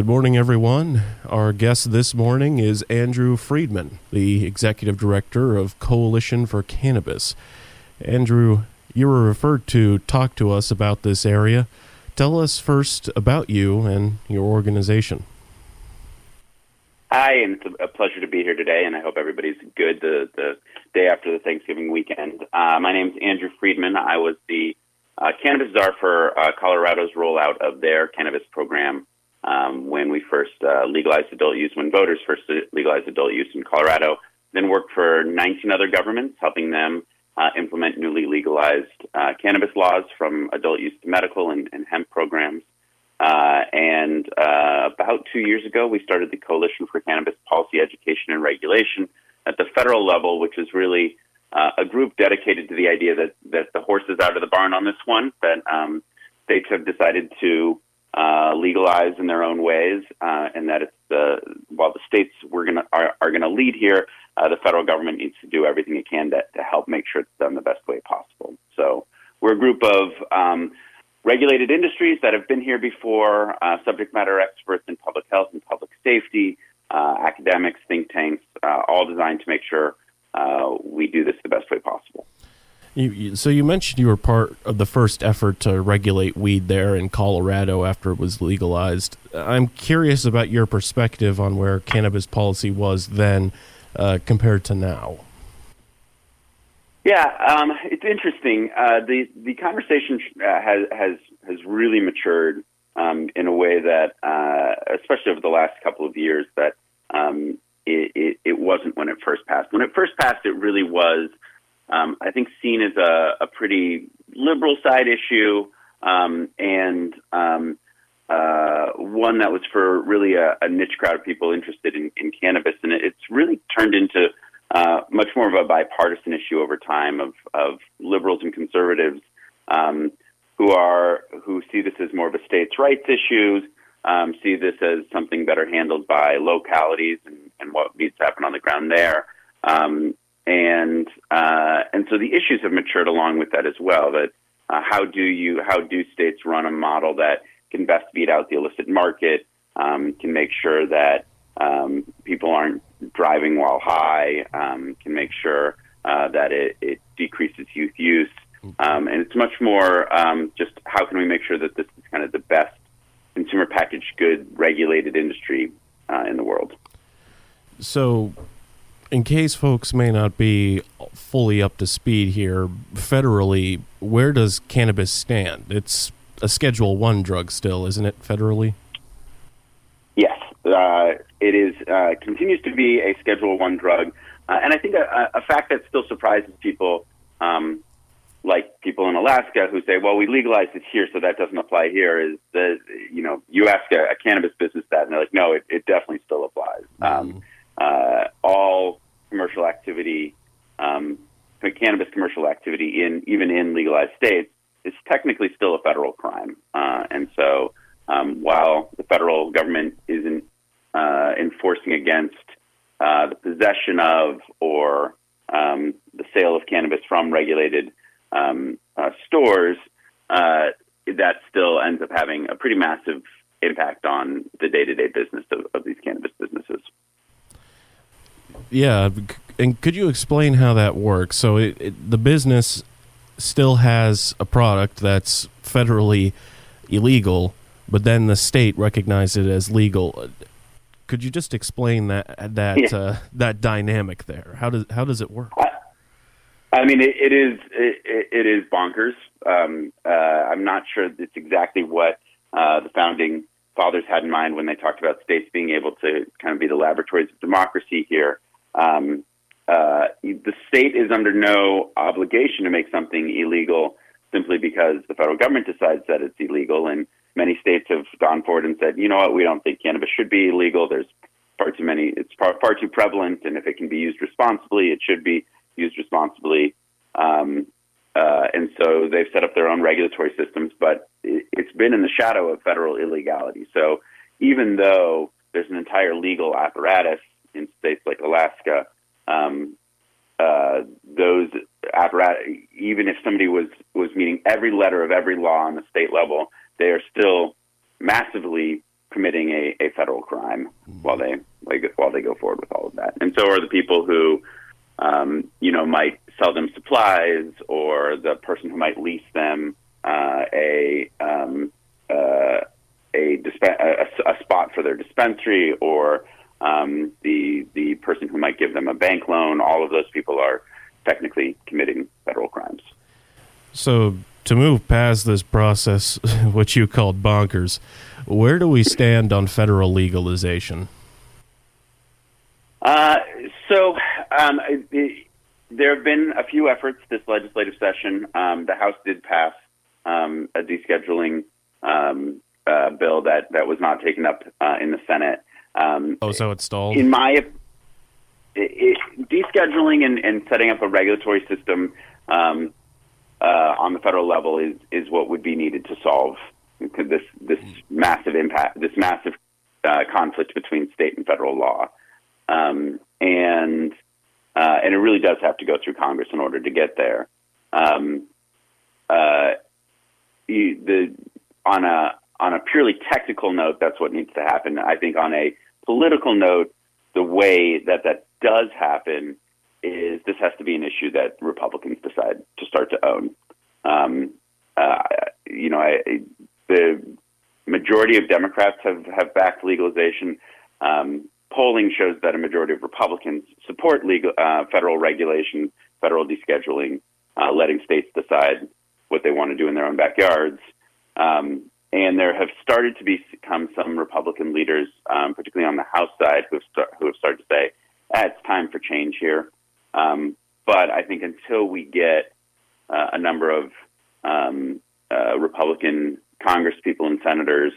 Good morning, everyone. Our guest this morning is Andrew Freedman, the Executive Director of Coalition for Cannabis. Andrew, you were referred to talk to us about this area. Tell us first about you and your organization. Hi, and it's a pleasure to be here today, and I hope everybody's good the, the day after the Thanksgiving weekend. Uh, my name is Andrew Freedman. I was the uh, cannabis czar for uh, Colorado's rollout of their cannabis program um, when we first uh, legalized adult use, when voters first legalized adult use in Colorado. Then worked for 19 other governments, helping them uh, implement newly legalized uh, cannabis laws from adult use to medical and, and hemp programs. Uh, and uh, about two years ago, we started the Coalition for Cannabis Policy Education and Regulation at the federal level, which is really uh, a group dedicated to the idea that, that the horse is out of the barn on this one, that um, states have decided to uh, legalize in their own ways, uh, and that it's the while the states we're gonna are, are gonna lead here, uh, the federal government needs to do everything it can to, to help make sure it's done the best way possible. So we're a group of um, regulated industries that have been here before, uh, subject matter experts in public health and public safety, uh, academics, think tanks, uh, all designed to make sure we do this the best way possible. You, you, so you mentioned you were part of the first effort to regulate weed there in Colorado after it was legalized. I'm curious about your perspective on where cannabis policy was then uh, compared to now. Yeah, um, it's interesting. Uh, the the conversation uh, has has has really matured um, in a way that, uh, especially over the last couple of years, that um, it, it, it wasn't when it first passed. When it first passed, it really was um, I think seen as a, a pretty liberal side issue um, and um, uh, one that was for really a, a, niche crowd of people interested in, in cannabis. And it, it's really turned into uh, much more of a bipartisan issue over time of, of liberals and conservatives um, who are who see this as more of a states' rights issue, um, see this as something better handled by localities and, and what needs to happen on the ground there. Um, and uh, and so the issues have matured along with that as well. That uh, how do you how do states run a model that can best beat out the illicit market, um, can make sure that um, people aren't driving while high, um, can make sure uh, that it, it, decreases youth use, um, and it's much more um, just how can we make sure that this is kind of the best consumer packaged good regulated industry uh, in the world. So in case folks may not be fully up to speed here, federally, where does cannabis stand? It's a Schedule One drug still, isn't it? Federally. Yes, uh, it is. Uh, continues to be a Schedule One drug, uh, and I think a, a, fact that still surprises people, um, like people in Alaska who say, "Well, we legalized it here, so that doesn't apply here." Is that you know you ask a, a cannabis business that, and they're like, "No, it, it definitely still applies." Mm. Uh, all commercial activity, um, cannabis commercial activity in even in legalized states is technically still a federal crime. Uh, and so, um, while the federal government isn't uh, enforcing against uh, the possession of or um, the sale of cannabis from regulated um, uh, stores, uh, that still ends up having a pretty massive impact on the day-to-day business of, of these cannabis yeah, and could you explain how that works? So it, it, the business still has a product that's federally illegal, but then the state recognizes it as legal. Could you just explain that that yeah. uh, that dynamic there? How does how does it work? I, I mean, it, it is it, it is bonkers. Um, uh, I'm not sure it's exactly what uh, the founding fathers had in mind when they talked about states being able to kind of be the laboratories of democracy here. Um, uh, the state is under no obligation to make something illegal simply because the federal government decides that it's illegal. And many states have gone forward and said, you know what, we don't think cannabis should be illegal. There's far too many, it's far, far too prevalent. And if it can be used responsibly, it should be used responsibly. Um, uh, and so they've set up their own regulatory systems, but it, it's been in the shadow of federal illegality. So even though there's an entire legal apparatus in states like Alaska, um, uh, those apparatus, even if somebody was was meeting every letter of every law on the state level, they are still massively committing a, a federal crime while they like, while they go forward with all of that. And so are the people who, um, you know, might sell them supplies, or the person who might lease them uh, a um, uh, a, disp- a, a spot for their dispensary, or um, the the person who might give them a bank loan. All of those people are technically committing federal crimes. So to move past this process, what you called bonkers, where do we stand on federal legalization? Uh, so um, it, there have been a few efforts this legislative session. Um, the House did pass um, a descheduling um, uh, bill that, that was not taken up uh, in the Senate. Um, oh, so it's stalled. In my it, it, descheduling and, and, setting up a regulatory system um, uh, on the federal level is is what would be needed to solve this this massive impact, this massive uh, conflict between state and federal law, um, and uh, and it really does have to go through Congress in order to get there. Um, uh, you, the on a on a purely technical note, that's what needs to happen. I think on a political note, the way that that does happen is this has to be an issue that Republicans decide to start to own. Um, uh, you know, I, the majority of Democrats have, have backed legalization. Um, polling shows that a majority of Republicans support legal uh, federal regulation, federal descheduling, uh, letting states decide what they want to do in their own backyards. Um, and there have started to become some Republican leaders, um, particularly on the House side, who have, start, who have started to say, ah, "It's time for change here." Um, but I think until we get uh, a number of um, uh, Republican Congress people and senators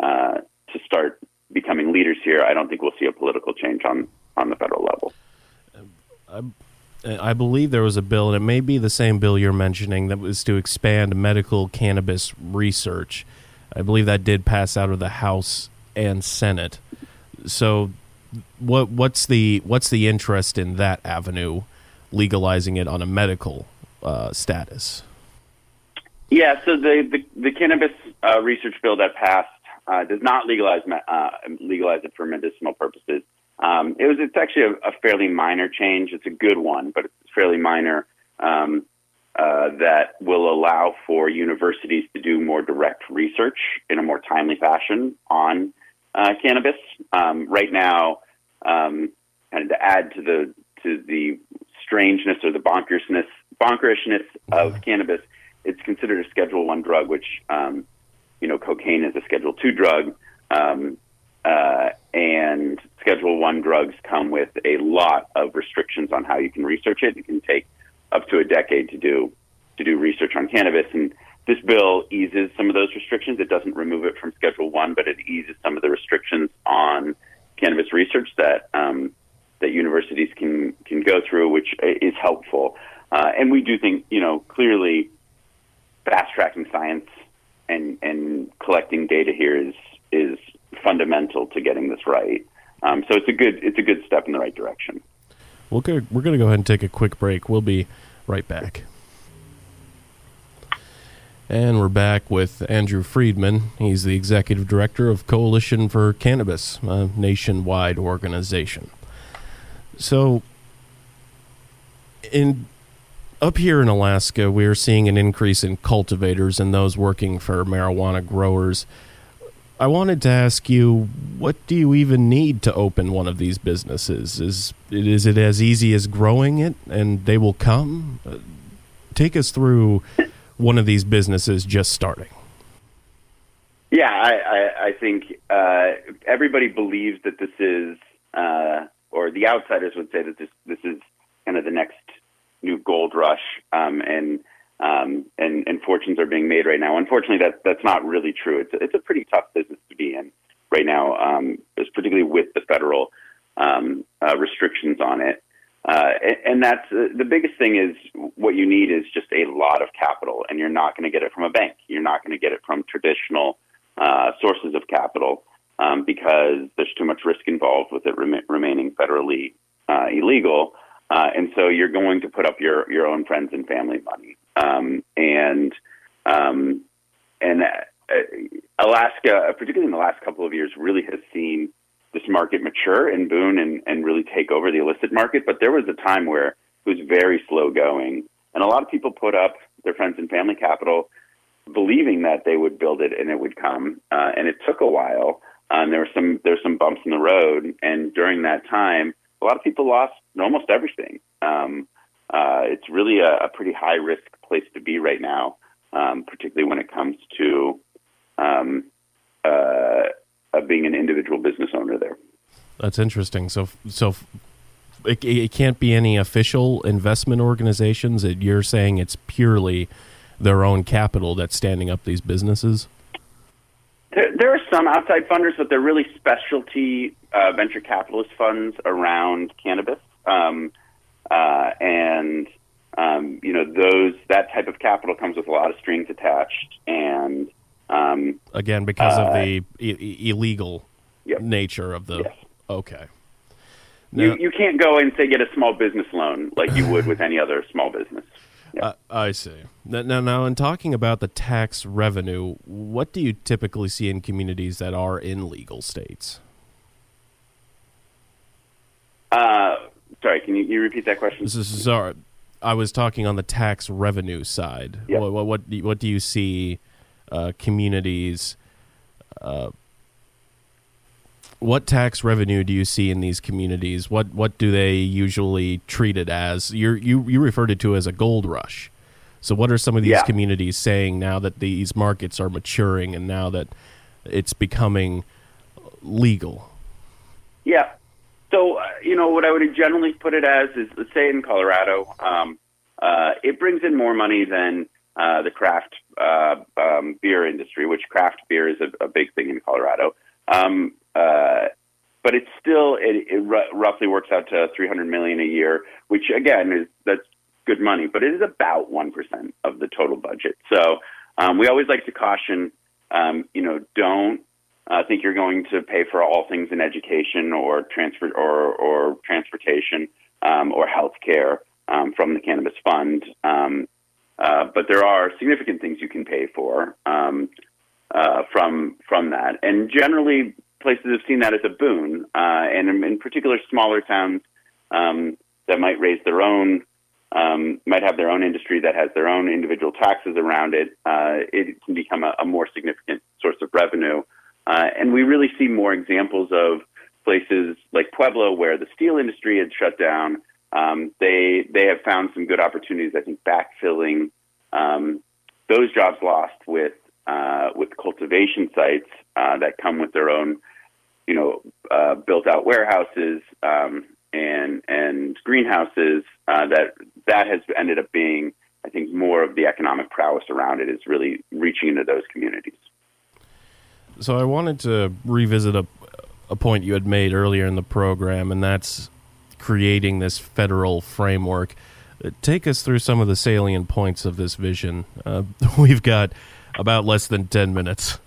uh, to start becoming leaders here, I don't think we'll see a political change on on the federal level. I, I believe there was a bill, and it may be the same bill you're mentioning, that was to expand medical cannabis research. I believe that did pass out of the House and Senate. So, what what's the what's the interest in that avenue, legalizing it on a medical uh, status? Yeah, so the the, the cannabis uh, research bill that passed uh, does not legalize uh, legalize it for medicinal purposes. Um, it was it's actually a, a, fairly minor change. It's a good one, but it's fairly minor. Um, uh, that will allow for universities to do more direct research in a more timely fashion on uh, cannabis. Um, right now, um, and to add to the to the strangeness or the bonkersness bonkerishness of cannabis, it's considered a Schedule One drug, which um, you know cocaine is a Schedule Two drug, um, uh, and Schedule One drugs come with a lot of restrictions on how you can research it. It can take up to a decade to do to do research on cannabis. And this bill eases some of those restrictions. It doesn't remove it from Schedule One, but it eases some of the restrictions on cannabis research that um, that universities can can go through, which is helpful. Uh, and we do think, you know, clearly, fast tracking science and and collecting data here is is fundamental to getting this right. Um, so it's a good it's a good step in the right direction. We're going to go ahead and take a quick break. We'll be right back. And we're back with Andrew Freedman. He's the executive director of Coalition for Cannabis, a nationwide organization. So, in up here in Alaska, we're seeing an increase in cultivators and those working for marijuana growers. I wanted to ask you, what do you even need to open one of these businesses? Is is it as easy as growing it, and they will come? Uh, take us through one of these businesses just starting. Yeah, I, I, I think uh, everybody believes that this is, uh, or the outsiders would say that this this is kind of the next new gold rush, um, and um, and, and fortunes are being made right now. Unfortunately, that that's not really true. It's it's a pretty tough business to be in right now, um, particularly with the federal um, uh, restrictions on it. Uh, and, and that's uh, the biggest thing is what you need is just a lot of capital, and you're not going to get it from a bank. You're not going to get it from traditional uh, sources of capital um, because there's too much risk involved with it rem- remaining federally uh, illegal. Uh, and so you're going to put up your, your own friends and family money. Um, and um, and Alaska, particularly in the last couple of years, really has seen this market mature in Boone and, and really take over the illicit market. But there was a time where it was very slow going, and a lot of people put up their friends and family capital, believing that they would build it and it would come. Uh, and it took a while. Um, there were some there were some bumps in the road, and during that time, a lot of people lost almost everything. Um, uh, it's really a, a pretty high risk place to be right now, um, particularly when it comes to um, uh, being an individual business owner there. That's interesting. So, so it, it can't be any official investment organizations. You're saying it's purely their own capital that's standing up these businesses. There, there are some outside funders, but they're really specialty uh, venture capitalist funds around cannabis, um, uh, and um, you know those that type of capital comes with a lot of strings attached, and um, again because uh, of the illegal yep. nature of the. Yes. Okay. Now, you you can't go and say get a small business loan like you would with any other small business. Uh, I see. Now, now, in talking about the tax revenue, what do you typically see in communities that are in legal states? Uh, sorry, can you, you repeat that question? This is, sorry, I was talking on the tax revenue side. Yep. What, what, what, what do you see uh, communities? Uh, what tax revenue do you see in these communities? What what do they usually treat it as? you you you referred it to as a gold rush. So what are some of these yeah. communities saying now that these markets are maturing and now that it's becoming legal? Yeah. So you know what I would generally put it as is, let's say in Colorado, um, uh, it brings in more money than uh, the craft uh, um, beer industry, which craft beer is a, a big thing in Colorado. Um, uh, but it's still it, it r- roughly works out to 300 million a year, which again is that's good money, but it is about one percent of the total budget. So um, we always like to caution, um, you know, don't uh, think you're going to pay for all things in education or transfer or or transportation um, or health care um, from the cannabis fund. Um, uh, but there are significant things you can pay for um, uh, from from that, and generally places have seen that as a boon, uh, and in, in, particular, smaller towns um, that might raise their own, um, might have their own industry that has their own individual taxes around it. Uh, it can become a, a, more significant source of revenue, uh, and we really see more examples of places like Pueblo where the steel industry had shut down. Um, they they have found some good opportunities. I think backfilling um, those jobs lost with uh, with cultivation sites uh, that come with their own you know, uh, built out warehouses um, and and greenhouses. Uh, that that has ended up being, I think, more of the economic prowess around it is really reaching into those communities. So I wanted to revisit a a point you had made earlier in the program, and that's creating this federal framework. Take us through some of the salient points of this vision. Uh, we've got about less than ten minutes.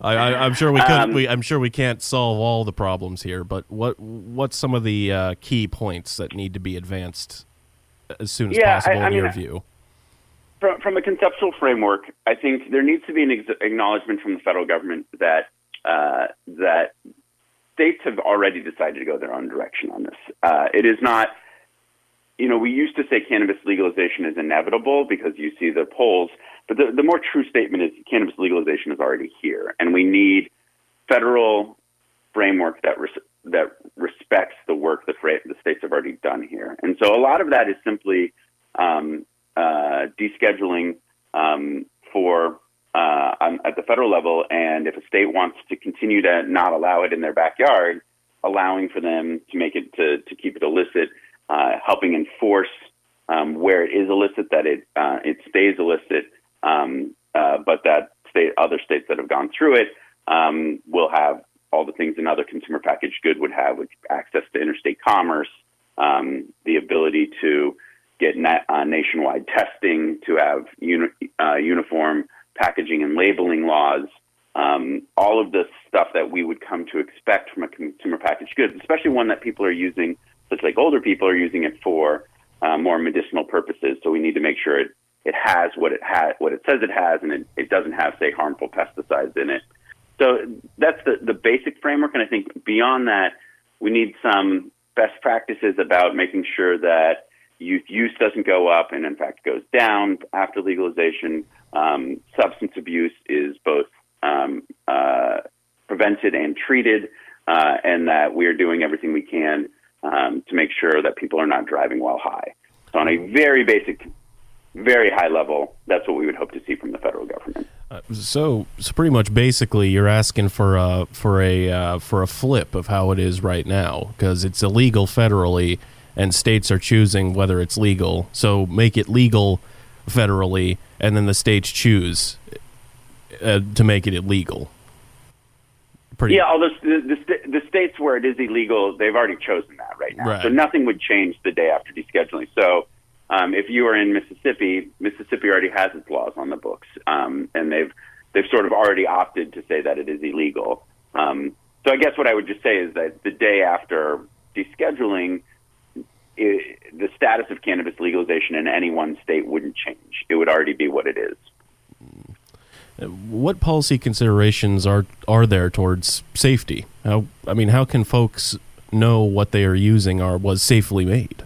I, am sure we could. Um, we, I'm sure we can't solve all the problems here, but what what's some of the uh, key points that need to be advanced as soon as yeah, possible I, I in mean, your view? From, from a conceptual framework, I think there needs to be an ex- acknowledgement from the federal government that uh, that states have already decided to go their own direction on this. Uh, it is not. You know, we used to say cannabis legalization is inevitable because you see the polls but the, the more true statement is cannabis legalization is already here, and we need federal framework that res- that respects the work that the states have already done here. And so a lot of that is simply um, uh, descheduling um, for uh, on, at the federal level, and if a state wants to continue to not allow it in their backyard, allowing for them to make it to, to keep it illicit, uh, helping enforce um, where it is illicit that it uh, it stays illicit, um, uh, but that state, other states that have gone through it um, will have all the things another consumer packaged good would have, with access to interstate commerce, um, the ability to get na- uh, nationwide testing, to have uni- uh, uniform packaging and labeling laws, um, all of the stuff that we would come to expect from a consumer packaged goods, especially one that people are using, such like older people are using it for uh, more medicinal purposes. So we need to make sure it it has what it has, what it says it has, and it, it doesn't have, say, harmful pesticides in it. So that's the, the basic framework. And I think beyond that, we need some best practices about making sure that youth use doesn't go up and, in fact, goes down after legalization. Um, substance abuse is both um, uh, prevented and treated, uh, and that we are doing everything we can um, to make sure that people are not driving while high. So, on a very basic, very high level, that's what we would hope to see from the federal government. Uh, so, so pretty much, basically, you're asking for a for a uh, for a flip of how it is right now because it's illegal federally, and states are choosing whether it's legal. So, make it legal federally, and then the states choose uh, to make it illegal. Pretty yeah, although the, the, the, states where it is illegal, they've already chosen that right now. Right. So nothing would change the day after descheduling. So um, if you are in Mississippi, Mississippi already has its laws on the books, um, and they've they've sort of already opted to say that it is illegal. Um, so I guess what I would just say is that the day after descheduling, it, the status of cannabis legalization in any one state wouldn't change. It would already be what it is. What policy considerations are are there towards safety? How I mean, how can folks know what they are using or was safely made?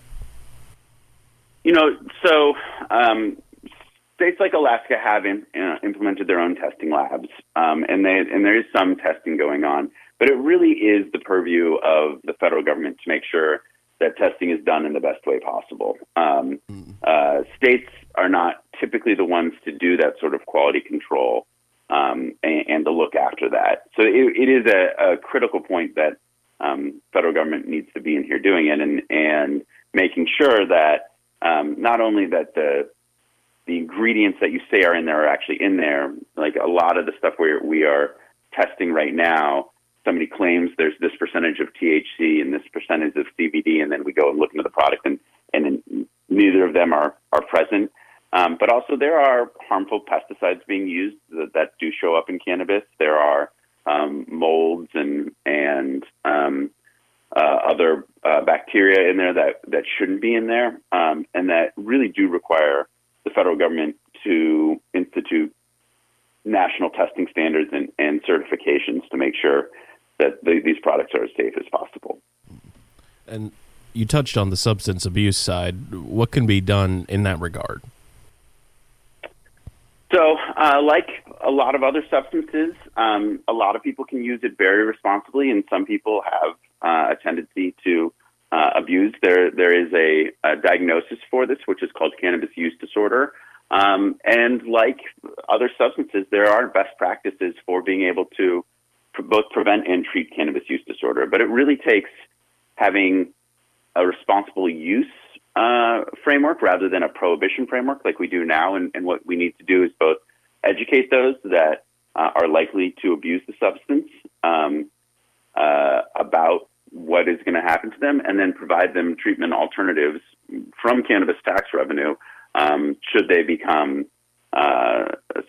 You know, so um, states like Alaska have in, uh, implemented their own testing labs, um, and they and there is some testing going on, but it really is the purview of the federal government to make sure that testing is done in the best way possible. Um, mm. uh, states are not typically the ones to do that sort of quality control um, and, and, to look after that. So it, it is a, a, critical point that um, federal government needs to be in here doing it and, and making sure that um, not only that the the ingredients that you say are in there are actually in there. Like a lot of the stuff we we are testing right now somebody claims there's this percentage of THC and this percentage of CBD, and then we go and look into the product, and and neither of them are are present. Um, but also, there are harmful pesticides being used that, that do show up in cannabis. There are um, molds and and um, uh, other uh, bacteria in there that that shouldn't be in there, um, and that really do require the federal government to institute national testing standards and, and certifications to make sure that the, these products are as safe as possible. And you touched on the substance abuse side. What can be done in that regard? So, uh, like a lot of other substances, um, a lot of people can use it very responsibly, and some people have uh, a tendency to uh, abuse. There, there is a, a, diagnosis for this, which is called cannabis use disorder. Um, and like other substances, there are best practices for being able to both prevent and treat cannabis use disorder. But it really takes having a responsible use uh, framework rather than a prohibition framework like we do now. And, and what we need to do is both educate those that uh, are likely to abuse the substance um, uh, about what is going to happen to them, and then provide them treatment alternatives from cannabis tax revenue um, should they become uh,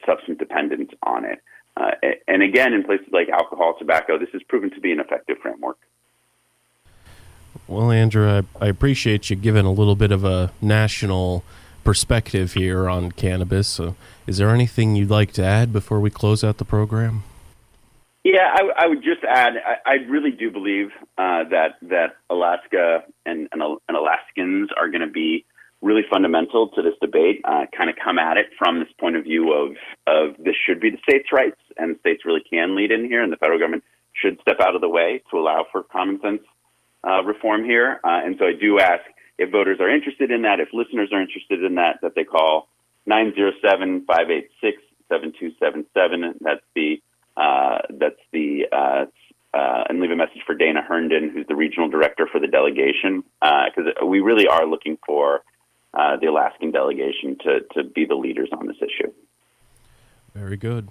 substance dependent on it. Uh, and again, in places like alcohol, tobacco, this has proven to be an effective framework. Well, Andrew, I, I, appreciate you giving a little bit of a national perspective here on cannabis. So, is there anything you'd like to add before we close out the program? Yeah, I, I would just add, I, I really do believe uh, that that Alaska and, and, and Alaskans are going to be really fundamental to this debate. Uh, kind of come at it from this point of view of of this should be the states' rights, and states really can lead in here, and the federal government should step out of the way to allow for common sense uh, reform here. Uh, and so I do ask if voters are interested in that, if listeners are interested in that, that they call 907 586 7277. That's the uh, that's the uh, uh, and leave a message for Dana Herndon, who's the regional director for the delegation, because uh, we really are looking for uh, the Alaskan delegation to, to be the leaders on this issue. Very good.